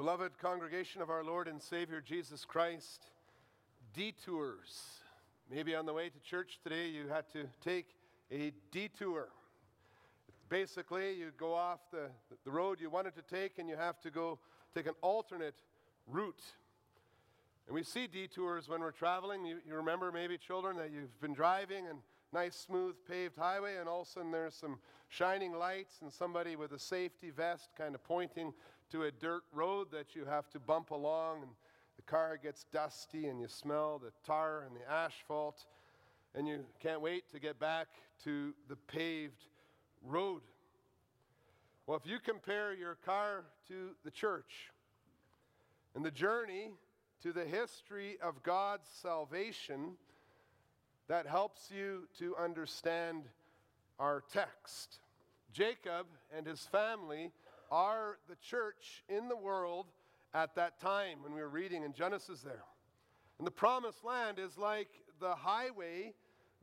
Beloved congregation of our Lord and Savior Jesus Christ, detours. Maybe on the way to church today you had to take a detour. Basically, you go off the, the road you wanted to take and you have to go take an alternate route. And we see detours when we're traveling. You, you remember, maybe children, that you've been driving and nice, smooth, paved highway, and all of a sudden there's some shining lights and somebody with a safety vest kind of pointing to a dirt road that you have to bump along, and the car gets dusty, and you smell the tar and the asphalt, and you can't wait to get back to the paved road. Well, if you compare your car to the church and the journey to the history of God's salvation, that helps you to understand our text. Jacob and his family are the church in the world at that time when we were reading in Genesis there. And the promised land is like the highway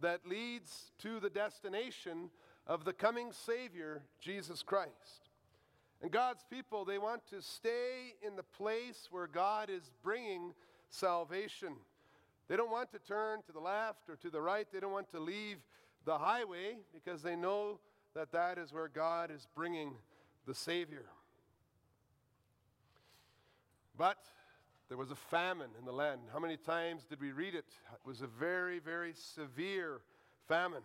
that leads to the destination of the coming Savior, Jesus Christ. And God's people, they want to stay in the place where God is bringing salvation. They don't want to turn to the left or to the right. They don't want to leave the highway because they know that that is where God is bringing the Savior. But there was a famine in the land. How many times did we read it? It was a very, very severe famine.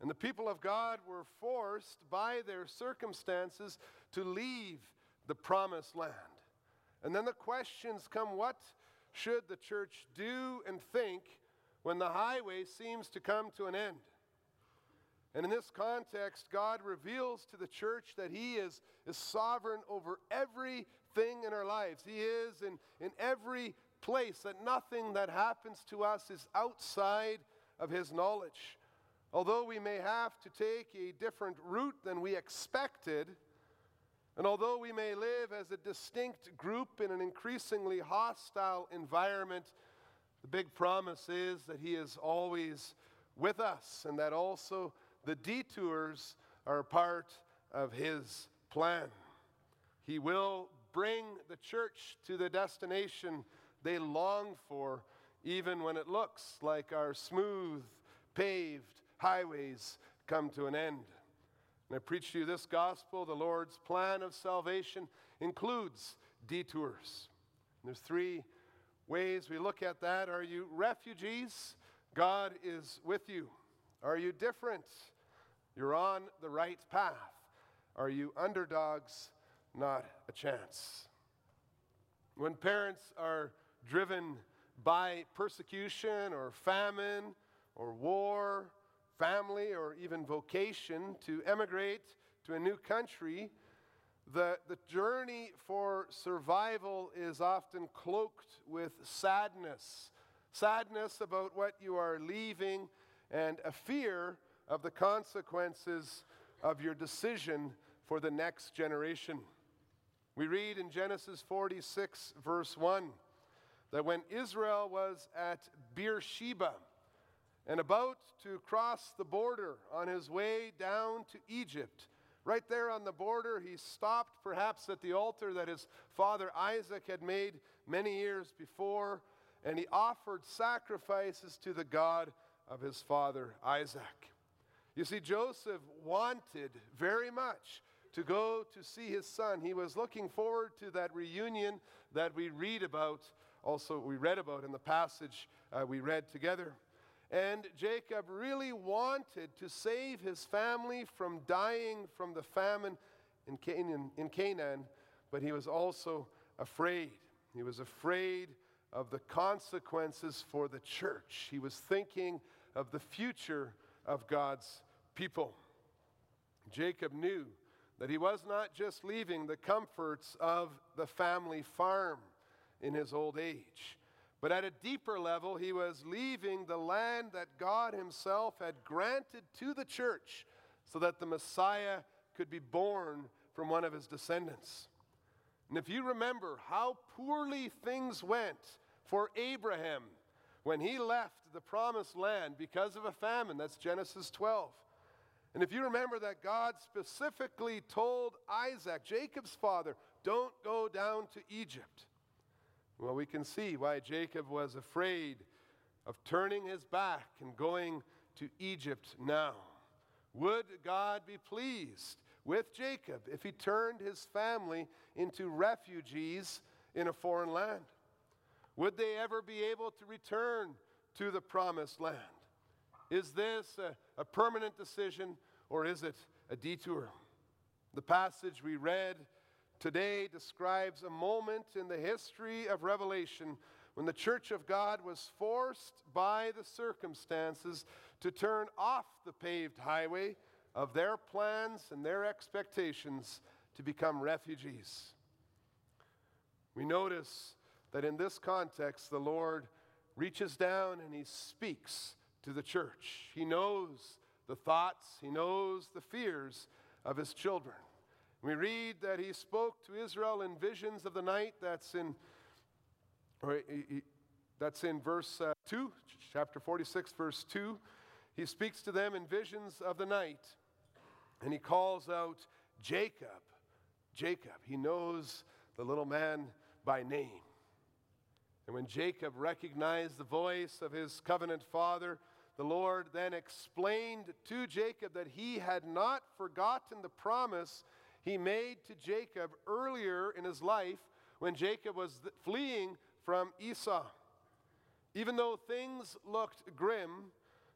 And the people of God were forced by their circumstances to leave the promised land. And then the questions come what should the church do and think when the highway seems to come to an end? And in this context, God reveals to the church that He is, is sovereign over everything in our lives. He is in, in every place, that nothing that happens to us is outside of His knowledge. Although we may have to take a different route than we expected, and although we may live as a distinct group in an increasingly hostile environment, the big promise is that He is always with us, and that also the detours are part of His plan. He will bring the church to the destination they long for, even when it looks like our smooth, paved highways come to an end. And I preach to you this gospel the Lord's plan of salvation includes detours. And there's three ways we look at that. Are you refugees? God is with you. Are you different? You're on the right path. Are you underdogs? Not a chance. When parents are driven by persecution or famine or war, family, or even vocation to emigrate to a new country, the, the journey for survival is often cloaked with sadness. Sadness about what you are leaving and a fear of the consequences of your decision for the next generation. We read in Genesis 46, verse 1, that when Israel was at Beersheba and about to cross the border on his way down to Egypt, right there on the border, he stopped perhaps at the altar that his father Isaac had made many years before, and he offered sacrifices to the God of his father Isaac. You see, Joseph wanted very much to go to see his son. He was looking forward to that reunion that we read about, also, we read about in the passage uh, we read together. And Jacob really wanted to save his family from dying from the famine in Canaan, in Canaan, but he was also afraid. He was afraid of the consequences for the church. He was thinking of the future of God's people. Jacob knew that he was not just leaving the comforts of the family farm in his old age, but at a deeper level, he was leaving the land that God himself had granted to the church so that the Messiah could be born from one of his descendants. And if you remember how poorly things went for Abraham when he left the promised land because of a famine, that's Genesis 12. And if you remember that God specifically told Isaac, Jacob's father, don't go down to Egypt. Well, we can see why Jacob was afraid of turning his back and going to Egypt now. Would God be pleased with Jacob if he turned his family into refugees in a foreign land? Would they ever be able to return to the promised land? Is this a, a permanent decision or is it a detour? The passage we read today describes a moment in the history of Revelation when the church of God was forced by the circumstances to turn off the paved highway of their plans and their expectations to become refugees. We notice that in this context, the Lord reaches down and he speaks to the church. He knows the thoughts, he knows the fears of his children. We read that he spoke to Israel in visions of the night. That's in, or he, that's in verse uh, 2, chapter 46, verse 2. He speaks to them in visions of the night, and he calls out Jacob. Jacob. He knows the little man by name. And when Jacob recognized the voice of his covenant father, the Lord then explained to Jacob that he had not forgotten the promise he made to Jacob earlier in his life when Jacob was fleeing from Esau. Even though things looked grim,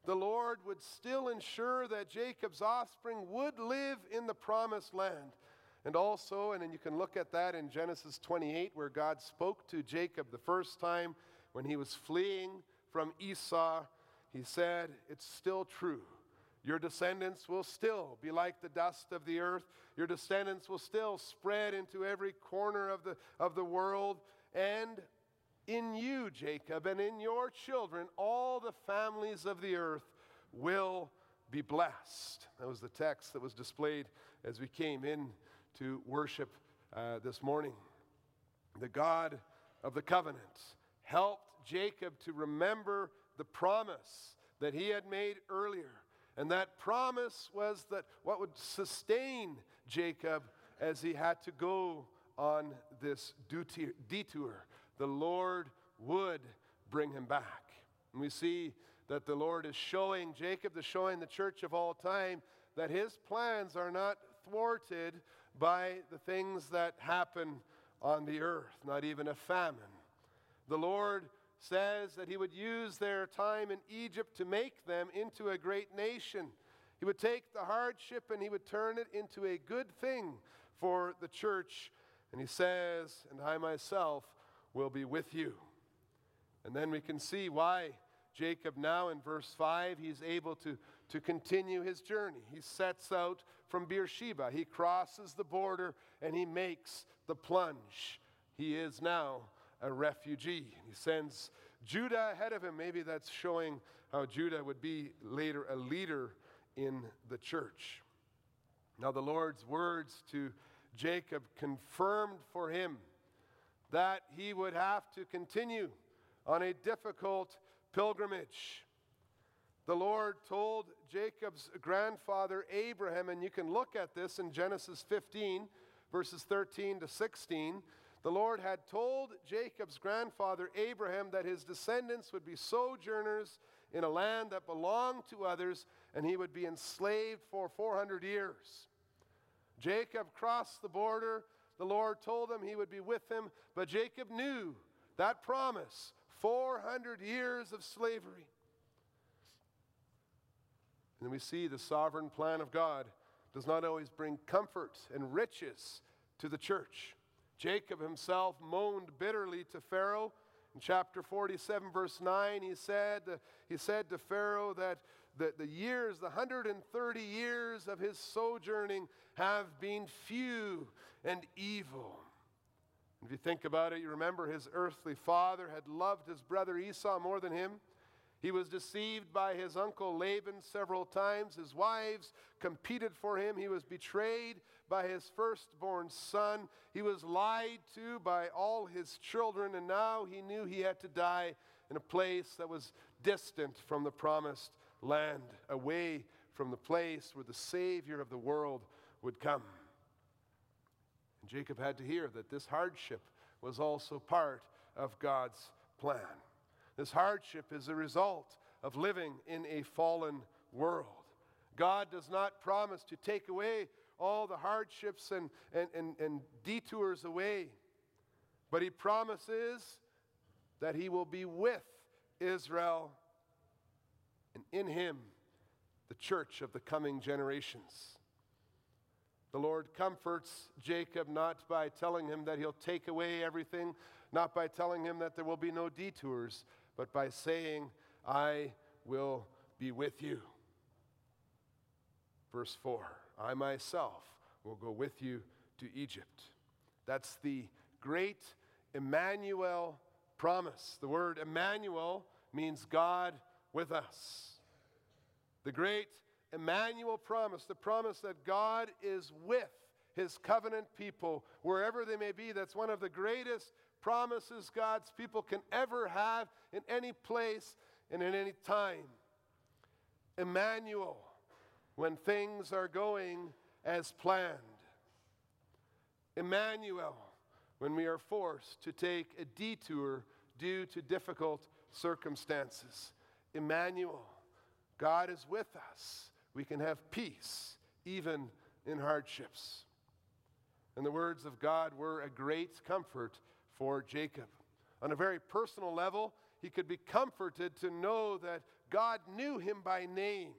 the Lord would still ensure that Jacob's offspring would live in the promised land. And also, and then you can look at that in Genesis 28, where God spoke to Jacob the first time when he was fleeing from Esau. He said, It's still true. Your descendants will still be like the dust of the earth. Your descendants will still spread into every corner of the, of the world. And in you, Jacob, and in your children, all the families of the earth will be blessed. That was the text that was displayed as we came in to worship uh, this morning. The God of the covenant helped Jacob to remember the promise that he had made earlier and that promise was that what would sustain Jacob as he had to go on this detour, the Lord would bring him back. And we see that the Lord is showing Jacob, the showing the church of all time, that his plans are not thwarted by the things that happen on the earth, not even a famine. The Lord says that he would use their time in Egypt to make them into a great nation. He would take the hardship and he would turn it into a good thing for the church. And he says, And I myself will be with you. And then we can see why Jacob, now in verse 5, he's able to, to continue his journey. He sets out from Beersheba, he crosses the border, and he makes the plunge. He is now a refugee. He sends Judah ahead of him. Maybe that's showing how Judah would be later a leader in the church. Now, the Lord's words to Jacob confirmed for him that he would have to continue on a difficult pilgrimage. The Lord told Jacob's grandfather Abraham, and you can look at this in Genesis 15, verses 13 to 16. The Lord had told Jacob's grandfather Abraham that his descendants would be sojourners in a land that belonged to others and he would be enslaved for 400 years. Jacob crossed the border. The Lord told him he would be with him, but Jacob knew that promise 400 years of slavery. And we see the sovereign plan of God does not always bring comfort and riches to the church. Jacob himself moaned bitterly to Pharaoh. In chapter 47, verse 9, he said, he said to Pharaoh that the, the years, the 130 years of his sojourning, have been few and evil. If you think about it, you remember his earthly father had loved his brother Esau more than him. He was deceived by his uncle Laban several times. His wives competed for him. He was betrayed by his firstborn son. He was lied to by all his children, and now he knew he had to die in a place that was distant from the promised land, away from the place where the Savior of the world would come. And Jacob had to hear that this hardship was also part of God's plan. This hardship is a result of living in a fallen world. God does not promise to take away all the hardships and, and, and, and detours away, but He promises that He will be with Israel and in Him, the church of the coming generations. The Lord comforts Jacob not by telling him that he'll take away everything, not by telling him that there will be no detours, but by saying, I will be with you. Verse 4 I myself will go with you to Egypt. That's the great Emmanuel promise. The word Emmanuel means God with us. The great Emmanuel promise, the promise that God is with his covenant people wherever they may be. That's one of the greatest promises God's people can ever have in any place and in any time. Emmanuel, when things are going as planned. Emmanuel, when we are forced to take a detour due to difficult circumstances. Emmanuel, God is with us we can have peace even in hardships. And the words of God were a great comfort for Jacob. On a very personal level, he could be comforted to know that God knew him by name.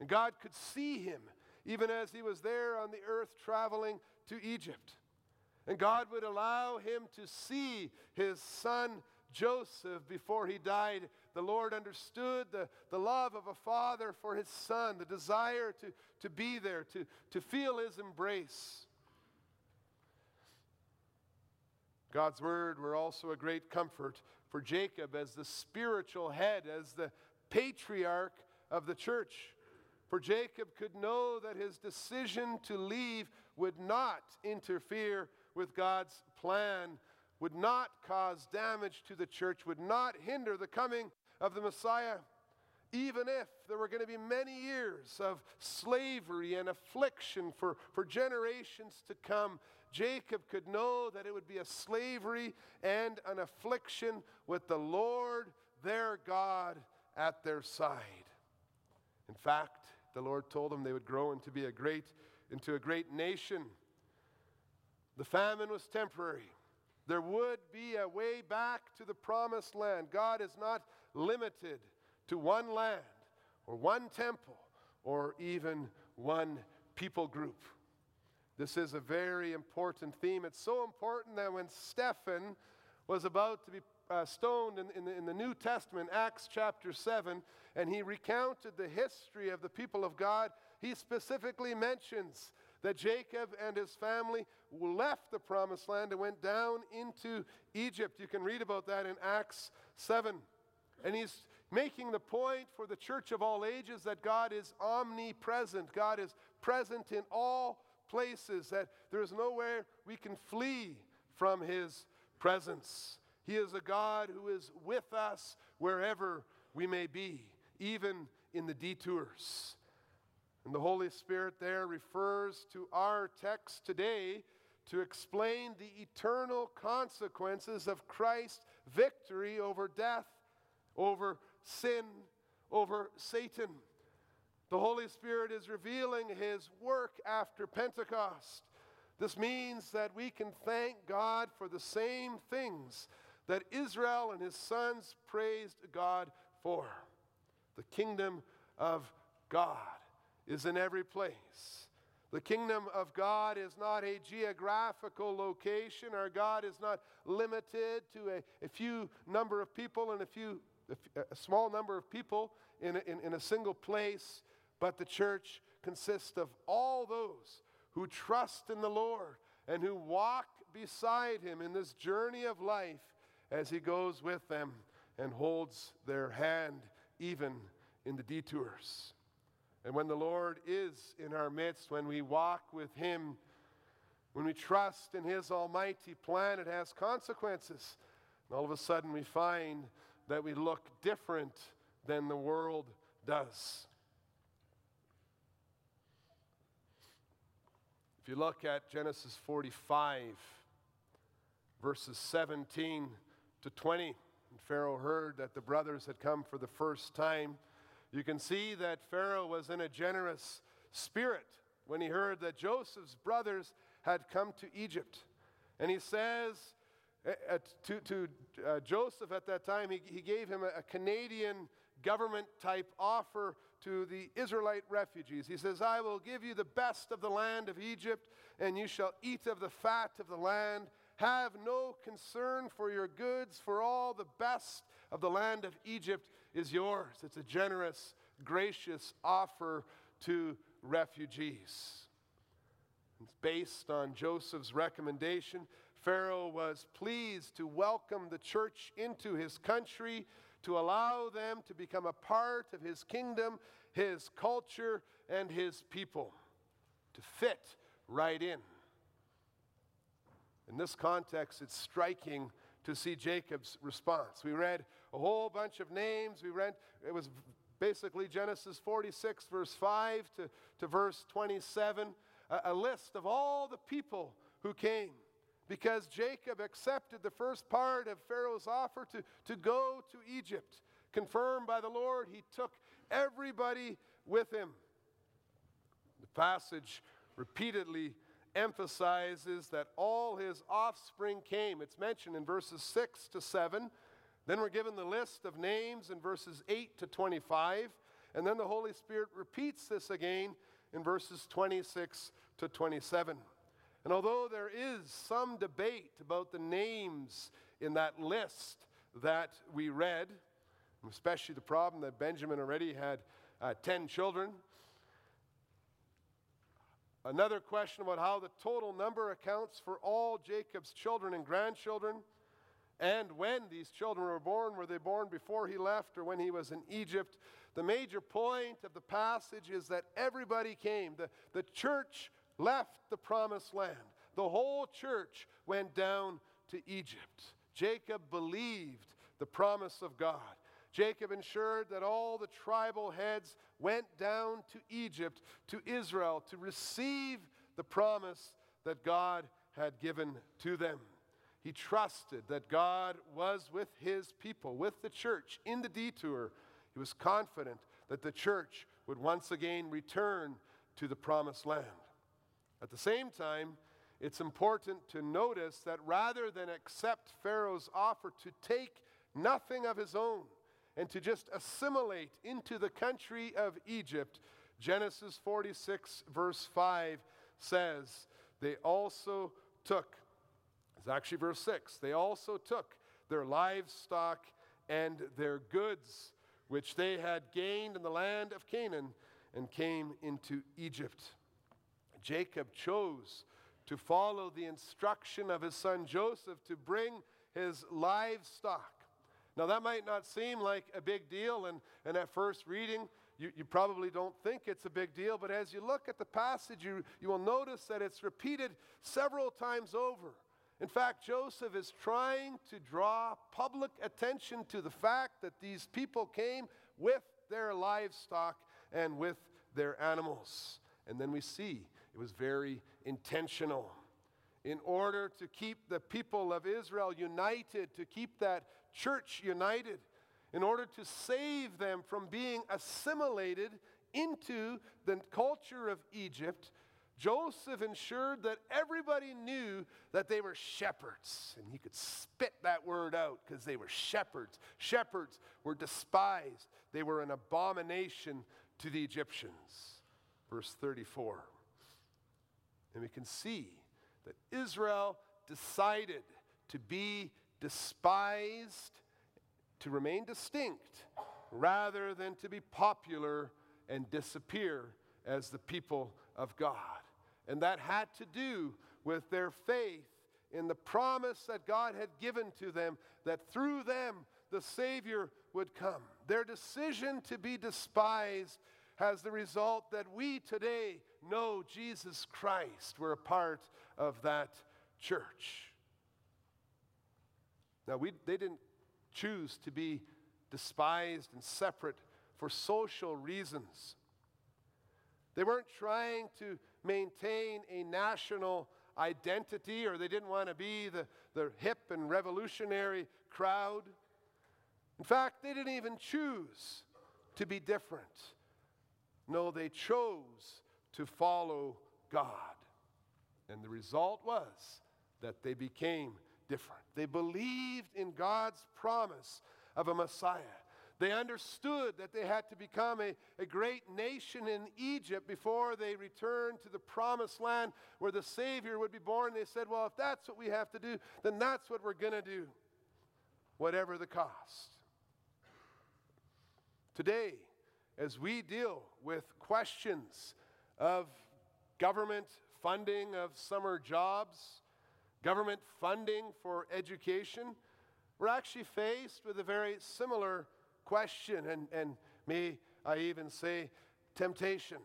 And God could see him even as he was there on the earth traveling to Egypt. And God would allow him to see his son Joseph before he died the Lord understood the, the love of a father for his son, the desire to, to be there, to, to feel his embrace. God's word were also a great comfort for Jacob as the spiritual head, as the patriarch of the church. For Jacob could know that his decision to leave would not interfere with God's plan, would not cause damage to the church, would not hinder the coming of the Messiah, even if there were going to be many years of slavery and affliction for, for generations to come, Jacob could know that it would be a slavery and an affliction with the Lord their God at their side. In fact, the Lord told them they would grow into be a great into a great nation. The famine was temporary. There would be a way back to the promised land. God is not limited to one land or one temple or even one people group. This is a very important theme. It's so important that when Stephen was about to be uh, stoned in, in, the, in the New Testament, Acts chapter 7, and he recounted the history of the people of God, he specifically mentions that Jacob and his family left the promised land and went down into Egypt. You can read about that in Acts 7. And he's making the point for the church of all ages that God is omnipresent. God is present in all places, that there is nowhere we can flee from his presence. He is a God who is with us wherever we may be, even in the detours. And the Holy Spirit there refers to our text today to explain the eternal consequences of Christ's victory over death over sin, over Satan. The Holy Spirit is revealing His work after Pentecost. This means that we can thank God for the same things that Israel and his sons praised God for. The kingdom of God is in every place. The kingdom of God is not a geographical location. Our God is not limited to a, a few number of people and a few a small number of people in a, in, in a single place, but the church consists of all those who trust in the Lord and who walk beside him in this journey of life as he goes with them and holds their hand even in the detours. And when the Lord is in our midst, when we walk with him, when we trust in his almighty plan, it has consequences. And all of a sudden we find that we look different than the world does. If you look at Genesis 45, verses 17 to 20, Pharaoh heard that the brothers had come for the first time. You can see that Pharaoh was in a generous spirit when he heard that Joseph's brothers had come to Egypt. And he says uh, to, to uh, Joseph at that time, he, he gave him a Canadian government type offer to the Israelite refugees. He says, I will give you the best of the land of Egypt, and you shall eat of the fat of the land. Have no concern for your goods, for all the best of the land of Egypt is yours. It's a generous, gracious offer to refugees. It's based on Joseph's recommendation. Pharaoh was pleased to welcome the church into his country, to allow them to become a part of his kingdom, his culture, and his people, to fit right in. In this context, it's striking to see Jacob's response. We read a whole bunch of names. We read, it was basically Genesis 46, verse 5 to, to verse 27, a, a list of all the people who came because Jacob accepted the first part of Pharaoh's offer to, to go to Egypt. Confirmed by the Lord, he took everybody with him. The passage repeatedly emphasizes that all his offspring came. It's mentioned in verses 6 to 7. Then we're given the list of names in verses 8 to 25. And then the Holy Spirit repeats this again in verses 26 to 27. And although there is some debate about the names in that list that we read, especially the problem that Benjamin already had uh, 10 children, another question about how the total number accounts for all Jacob's children and grandchildren, and when these children were born. Were they born before he left or when he was in Egypt? The major point of the passage is that everybody came. The, the church left the promised land. The whole church went down to Egypt. Jacob believed the promise of God. Jacob ensured that all the tribal heads went down to Egypt, to Israel, to receive the promise that God had given to them. He trusted that God was with his people, with the church in the detour. He was confident that the church would once again return to the promised land. At the same time, it's important to notice that rather than accept Pharaoh's offer to take nothing of his own and to just assimilate into the country of Egypt, Genesis 46, verse 5 says, They also took, it's actually verse 6, they also took their livestock and their goods, which they had gained in the land of Canaan, and came into Egypt. Jacob chose to follow the instruction of his son Joseph to bring his livestock. Now, that might not seem like a big deal, and, and at first reading, you, you probably don't think it's a big deal, but as you look at the passage, you, you will notice that it's repeated several times over. In fact, Joseph is trying to draw public attention to the fact that these people came with their livestock and with their animals. And then we see it was very intentional. In order to keep the people of Israel united, to keep that church united, in order to save them from being assimilated into the culture of Egypt, Joseph ensured that everybody knew that they were shepherds. And he could spit that word out because they were shepherds. Shepherds were despised, they were an abomination to the Egyptians. Verse 34. And we can see that Israel decided to be despised, to remain distinct, rather than to be popular and disappear as the people of God. And that had to do with their faith in the promise that God had given to them that through them the Savior would come. Their decision to be despised has the result that we today know Jesus Christ. We're a part of that church. Now, we, they didn't choose to be despised and separate for social reasons. They weren't trying to maintain a national identity or they didn't want to be the, the hip and revolutionary crowd. In fact, they didn't even choose to be different. No, they chose to follow God. And the result was that they became different. They believed in God's promise of a Messiah. They understood that they had to become a, a great nation in Egypt before they returned to the promised land where the Savior would be born. They said, Well, if that's what we have to do, then that's what we're going to do, whatever the cost. Today, as we deal with questions of government funding of summer jobs, government funding for education, we're actually faced with a very similar question and, and may I even say temptation.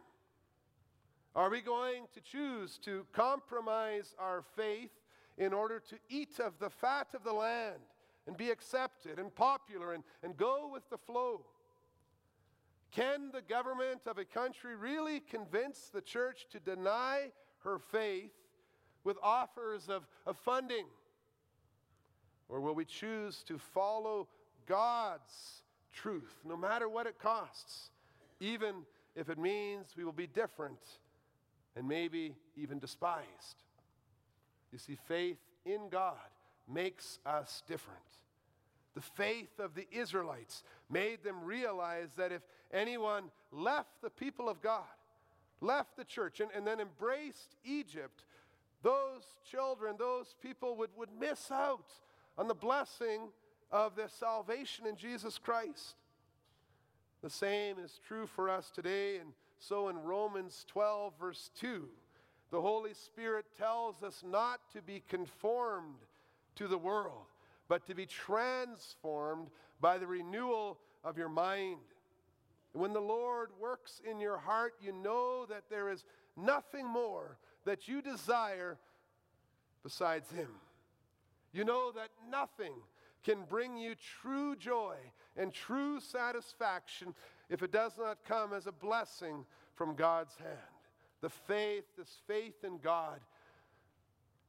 Are we going to choose to compromise our faith in order to eat of the fat of the land and be accepted and popular and, and go with the flow? Can the government of a country really convince the church to deny her faith with offers of, of funding? Or will we choose to follow God's truth, no matter what it costs, even if it means we will be different and maybe even despised? You see, faith in God makes us different. The faith of the Israelites made them realize that if anyone left the people of God, left the church, and, and then embraced Egypt, those children, those people would, would miss out on the blessing of their salvation in Jesus Christ. The same is true for us today, and so in Romans 12, verse 2, the Holy Spirit tells us not to be conformed to the world, but to be transformed by the renewal of your mind. When the Lord works in your heart, you know that there is nothing more that you desire besides Him. You know that nothing can bring you true joy and true satisfaction if it does not come as a blessing from God's hand. The faith, this faith in God,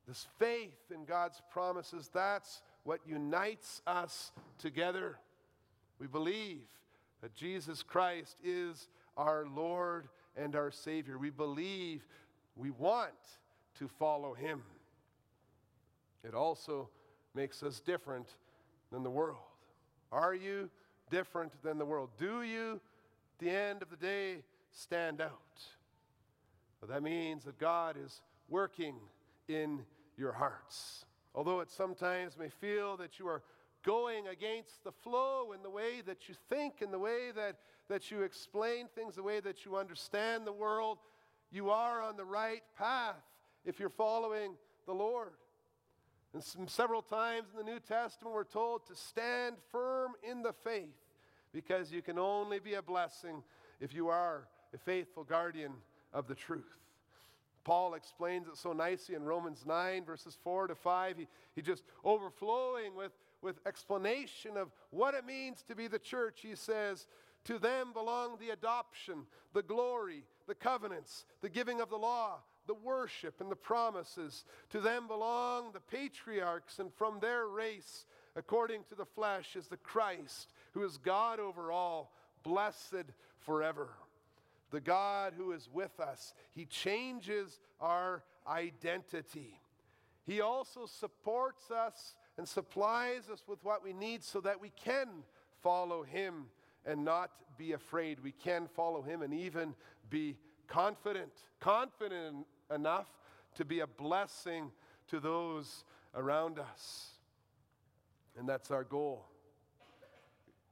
this faith in God's promises, that's what unites us together. We believe that Jesus Christ is our Lord and our Savior. We believe we want to follow Him. It also makes us different than the world. Are you different than the world? Do you, at the end of the day, stand out? Well, that means that God is working in your hearts. Although it sometimes may feel that you are going against the flow in the way that you think, in the way that, that you explain things, the way that you understand the world, you are on the right path if you're following the Lord. And some, several times in the New Testament, we're told to stand firm in the faith because you can only be a blessing if you are a faithful guardian of the truth. Paul explains it so nicely in Romans 9, verses 4 to 5. He, he just overflowing with, with explanation of what it means to be the church. He says, To them belong the adoption, the glory, the covenants, the giving of the law the worship and the promises. To them belong the patriarchs, and from their race, according to the flesh, is the Christ, who is God over all, blessed forever. The God who is with us, He changes our identity. He also supports us and supplies us with what we need so that we can follow Him and not be afraid. We can follow Him and even be confident, confident enough to be a blessing to those around us. And that's our goal.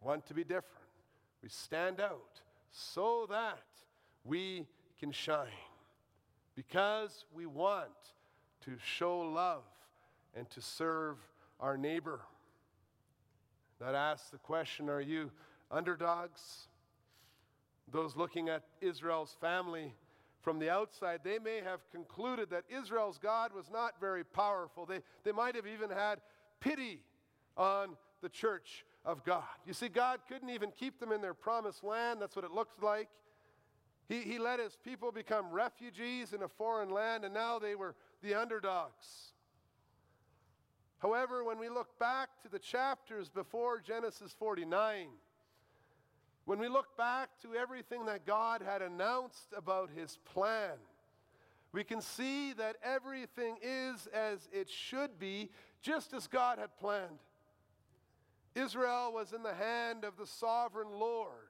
We want to be different. We stand out so that we can shine. Because we want to show love and to serve our neighbor. That asks the question are you underdogs? Those looking at Israel's family from the outside, they may have concluded that Israel's God was not very powerful. They, they might have even had pity on the church of God. You see, God couldn't even keep them in their promised land. That's what it looked like. He, he let his people become refugees in a foreign land, and now they were the underdogs. However, when we look back to the chapters before Genesis 49, when we look back to everything that God had announced about his plan, we can see that everything is as it should be, just as God had planned. Israel was in the hand of the sovereign Lord,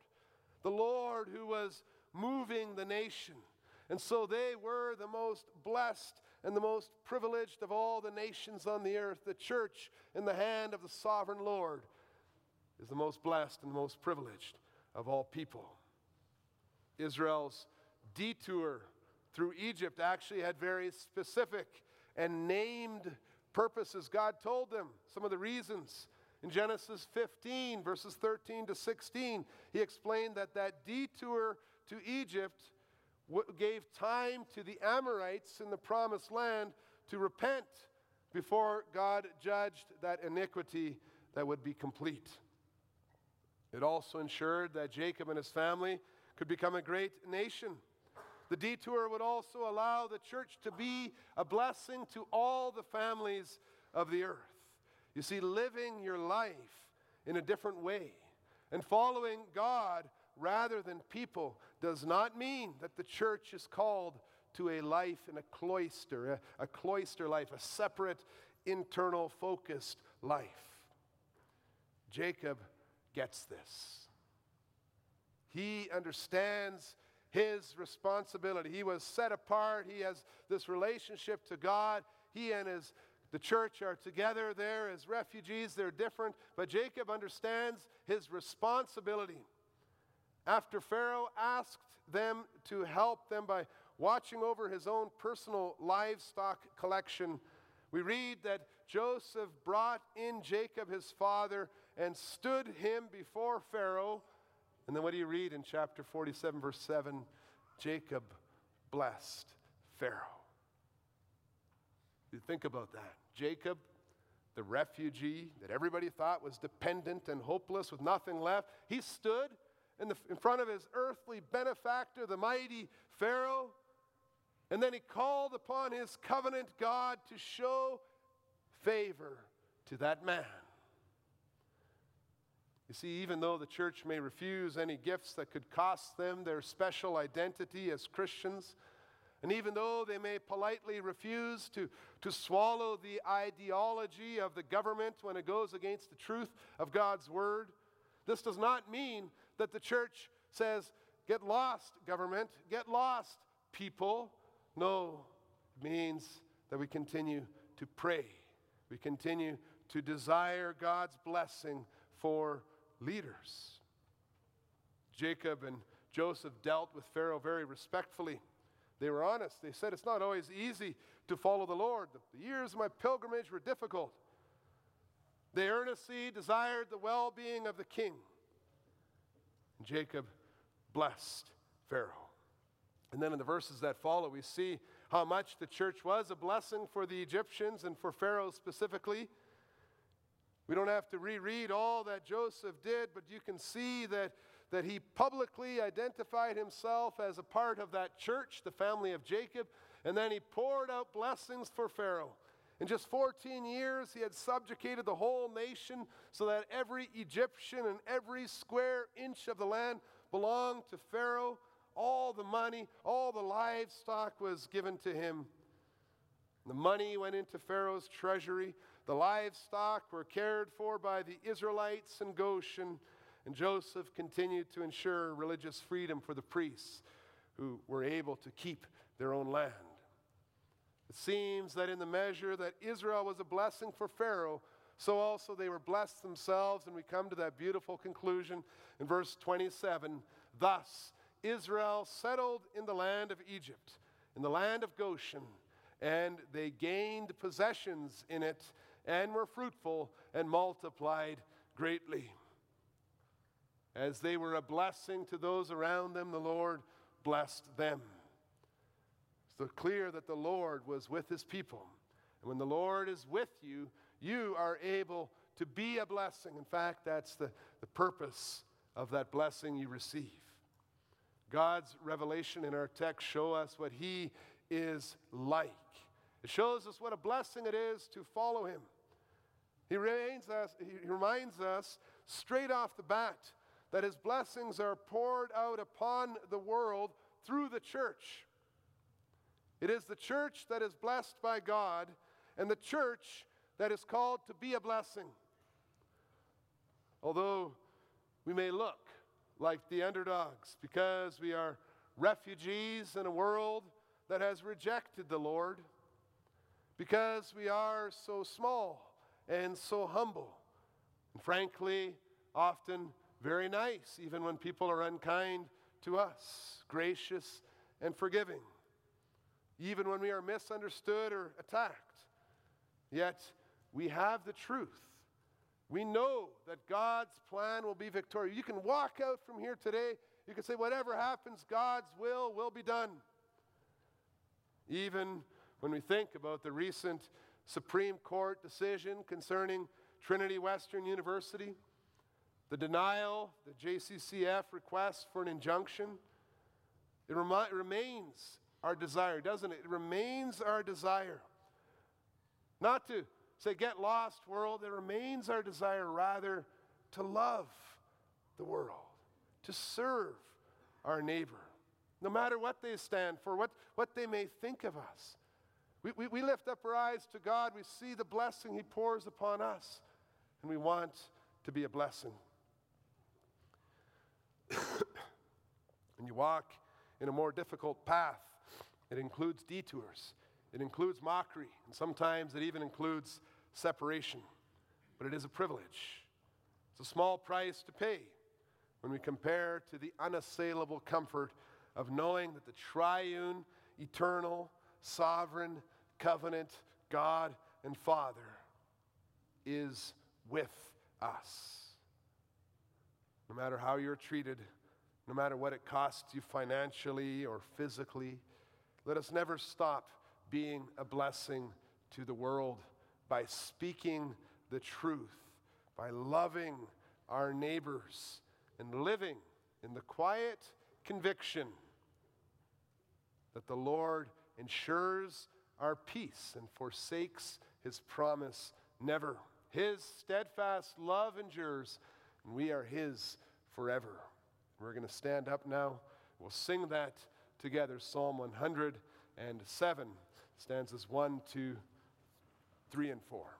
the Lord who was moving the nation. And so they were the most blessed and the most privileged of all the nations on the earth. The church in the hand of the sovereign Lord is the most blessed and the most privileged of all people. Israel's detour through Egypt actually had very specific and named purposes. God told them some of the reasons. In Genesis 15, verses 13 to 16, he explained that that detour to Egypt gave time to the Amorites in the promised land to repent before God judged that iniquity that would be complete. It also ensured that Jacob and his family could become a great nation. The detour would also allow the church to be a blessing to all the families of the earth. You see, living your life in a different way and following God rather than people does not mean that the church is called to a life in a cloister, a, a cloister life, a separate, internal, focused life. Jacob gets this. He understands his responsibility. He was set apart. He has this relationship to God. He and his the church are together there as refugees. They're different, but Jacob understands his responsibility. After Pharaoh asked them to help them by watching over his own personal livestock collection, we read that Joseph brought in Jacob his father and stood him before Pharaoh. And then what do you read in chapter 47, verse 7? Jacob blessed Pharaoh. You think about that. Jacob, the refugee that everybody thought was dependent and hopeless with nothing left, he stood in, the, in front of his earthly benefactor, the mighty Pharaoh. And then he called upon his covenant God to show favor to that man. You see, even though the church may refuse any gifts that could cost them their special identity as Christians, and even though they may politely refuse to, to swallow the ideology of the government when it goes against the truth of God's word, this does not mean that the church says, get lost, government, get lost, people. No, it means that we continue to pray. We continue to desire God's blessing for leaders. Jacob and Joseph dealt with Pharaoh very respectfully. They were honest. They said, It's not always easy to follow the Lord. The years of my pilgrimage were difficult. They earnestly desired the well being of the king. And Jacob blessed Pharaoh. And then in the verses that follow, we see how much the church was a blessing for the Egyptians and for Pharaoh specifically. We don't have to reread all that Joseph did, but you can see that, that he publicly identified himself as a part of that church, the family of Jacob, and then he poured out blessings for Pharaoh. In just 14 years, he had subjugated the whole nation so that every Egyptian and every square inch of the land belonged to Pharaoh. All the money, all the livestock was given to him. The money went into Pharaoh's treasury. The livestock were cared for by the Israelites in Goshen, and Joseph continued to ensure religious freedom for the priests who were able to keep their own land. It seems that in the measure that Israel was a blessing for Pharaoh, so also they were blessed themselves, and we come to that beautiful conclusion in verse 27. Thus, Israel settled in the land of Egypt, in the land of Goshen, and they gained possessions in it and were fruitful and multiplied greatly. As they were a blessing to those around them, the Lord blessed them. It's clear that the Lord was with his people. And when the Lord is with you, you are able to be a blessing. In fact, that's the, the purpose of that blessing you receive. God's revelation in our text show us what he is like. It shows us what a blessing it is to follow him. He us, he reminds us straight off the bat that his blessings are poured out upon the world through the church. It is the church that is blessed by God and the church that is called to be a blessing. Although we may look like the underdogs because we are refugees in a world that has rejected the Lord, because we are so small and so humble, and frankly, often very nice, even when people are unkind to us, gracious and forgiving, even when we are misunderstood or attacked. Yet we have the truth. We know that God's plan will be victorious. You can walk out from here today, you can say, whatever happens, God's will will be done. Even when we think about the recent Supreme Court decision concerning Trinity Western University, the denial, the JCCF request for an injunction, it remi- remains our desire, doesn't it? It remains our desire not to say, get lost, world. It remains our desire, rather, to love the world, to serve our neighbor, no matter what they stand for, what, what they may think of us. We, we, we lift up our eyes to God, we see the blessing He pours upon us, and we want to be a blessing. and you walk in a more difficult path, it includes detours, it includes mockery, and sometimes it even includes separation. But it is a privilege. It's a small price to pay when we compare to the unassailable comfort of knowing that the triune, eternal, sovereign, covenant God and Father is with us. No matter how you're treated, no matter what it costs you financially or physically, let us never stop being a blessing to the world by speaking the truth, by loving our neighbors, and living in the quiet conviction that the Lord ensures our peace and forsakes his promise never. His steadfast love endures, and we are his forever. We're going to stand up now. We'll sing that together Psalm 107, stanzas 1, 2, 3, and 4.